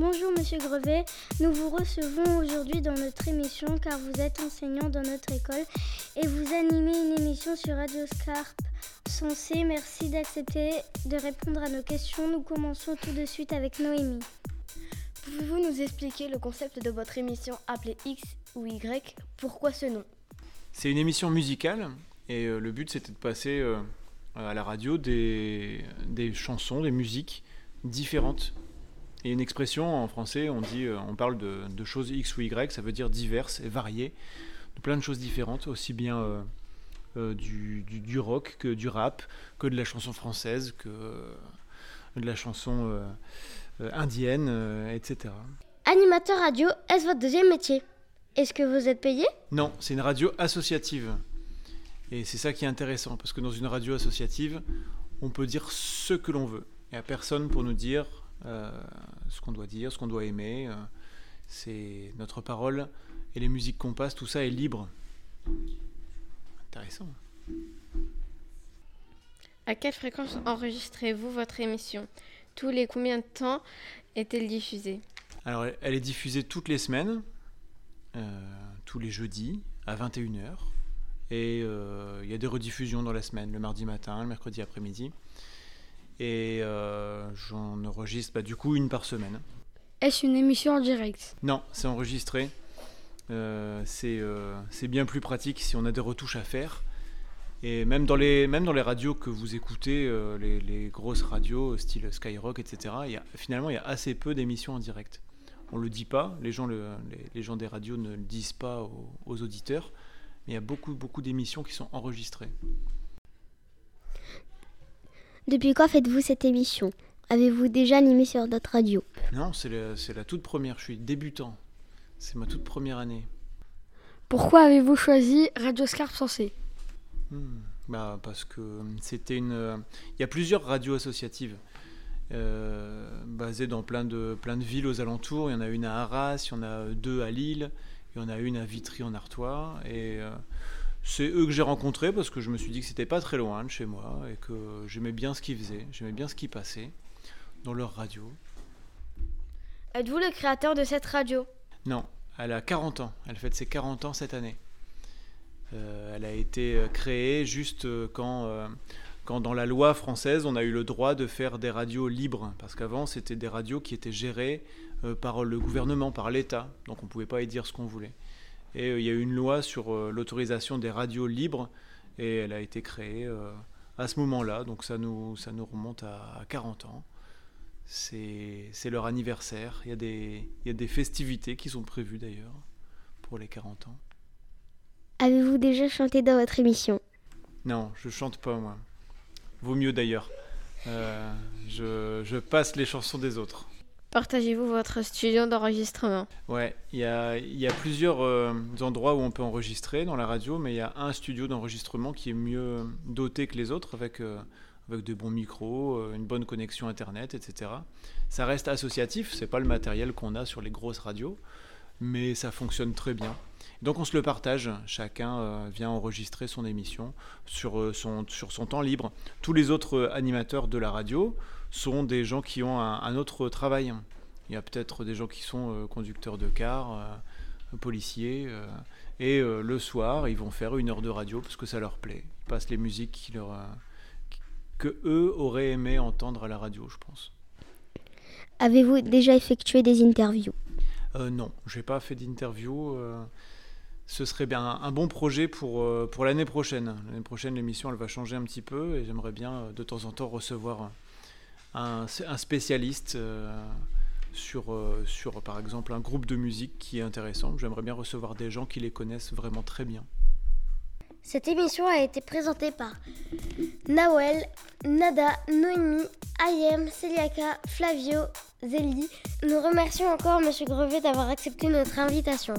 Bonjour Monsieur Grevet, nous vous recevons aujourd'hui dans notre émission car vous êtes enseignant dans notre école et vous animez une émission sur Radio Scarpe Sensé. Merci d'accepter de répondre à nos questions. Nous commençons tout de suite avec Noémie. Pouvez-vous nous expliquer le concept de votre émission appelée X ou Y? Pourquoi ce nom? C'est une émission musicale et euh, le but c'était de passer euh, à la radio des, des chansons, des musiques différentes. Et une expression en français, on dit, euh, on parle de, de choses X ou Y, ça veut dire diverses et variées, de plein de choses différentes, aussi bien euh, euh, du, du- du rock que du rap, que de la chanson française, que euh, de la chanson indienne, etc. Animateur radio, est-ce votre deuxième métier? Est-ce que vous êtes payé? Non, c'est une radio associative. Et c'est ça qui est intéressant, parce que dans une radio associative, on peut dire ce que l'on veut. Il n'y a personne pour nous dire ce qu'on doit dire, ce qu'on doit aimer. euh, c'est notre parole et les musiques qu'on passe, tout ça est libre. Intéressant. À quelle fréquence enregistrez-vous votre émission? Tous les combien de temps est-elle diffusée? Alors, elle- est diffusée toutes les semaines, euh, tous les jeudis, à 21h. Et euh, il y a des rediffusions dans la semaine, le mardi matin, le mercredi après-midi. Et euh, j'en enregistre bah, du coup une par semaine. Est-ce une émission en direct? Non, c'est enregistré. Euh, c'est euh, c'est bien plus pratique si on a des retouches à faire. Et même dans les, même dans les radios que vous écoutez, euh, les, les grosses radios style Skyrock, etc., il y a, finalement, il y a assez peu d'émissions en direct. On ne le dit pas, les gens, le- les, les gens des radios ne le disent pas aux, aux auditeurs, mais il y a beaucoup, beaucoup d'émissions qui sont enregistrées. Depuis quand faites-vous cette émission? Avez-vous déjà animé sur d'autres radios? Non, c'est la toute première, je suis débutant. C'est ma toute première année. Pourquoi avez-vous choisi Radio Scarpe Sensé Hmm, Bah, parce que c'était une. euh, Il y a plusieurs radios associatives euh, basées dans plein de, plein de villes aux alentours. Il y en a une à Arras, il y en a deux à Lille, il y en a une à Vitry en Artois. Et euh, c'est eux que j'ai rencontrés parce que je me suis dit que c'était pas très loin de chez moi et que j'aimais bien ce qu'ils faisaient, j'aimais bien ce qui passait dans leur radio. Êtes-vous le créateur de cette radio? Non, elle a 40 ans. Elle fête ses 40 ans cette année. Euh, elle a été euh, créée juste euh, quand, euh, quand dans la loi française, on a eu le droit de faire des radios libres. Parce qu'avant, c'était des radios qui étaient gérées euh, par le gouvernement, par l'État. Donc on ne pouvait pas y dire ce qu'on voulait. Et euh, il y a eu une loi sur euh, l'autorisation des radios libres. Et elle a été créée euh, à ce moment-là. Donc ça nous, ça nous remonte à, à 40 ans. C'est c'est leur anniversaire. Il y, a des, il y a des festivités qui sont prévues d'ailleurs pour les 40 ans. Avez-vous déjà chanté dans votre émission? Non, je chante pas moi. Vaut mieux d'ailleurs. Euh, je, je passe les chansons des autres. Partagez-vous votre studio d'enregistrement? Ouais, il y a, plusieurs euh, endroits où on peut enregistrer dans la radio, mais il y a un studio d'enregistrement qui est mieux doté que les autres avec, euh, avec de bons micros, euh, une bonne connexion internet, etc. Ça reste associatif, c'est pas le matériel qu'on a sur les grosses radios, mais ça fonctionne très bien. Donc on se le partage, chacun vient enregistrer son émission sur, son, sur son temps libre. Tous les autres animateurs de la radio sont des gens qui ont un, un autre travail. Il y a peut-être des gens qui sont euh, conducteurs de car, euh, policiers, euh, et le soir, ils vont faire une heure de radio parce que ça leur plaît. Ils passent les musiques qui leur, que eux auraient aimé entendre à la radio, je pense. Avez-vous déjà effectué des interviews? Euh, non, j'ai pas fait d'interview. euh, ce serait bien un, un bon projet pour, euh, pour l'année prochaine. L'année prochaine, l'émission, elle va changer un petit peu et j'aimerais bien de temps en temps recevoir un, spécialiste euh, sur, euh, sur, par exemple, un groupe de musique qui est intéressant. J'aimerais bien recevoir des gens qui les connaissent vraiment très bien. Cette émission a été présentée par Nawel, Nada, Noémie, Ayem, Celiaka, Flavio, Zélie. Nous remercions encore Monsieur Grevet d'avoir accepté notre invitation.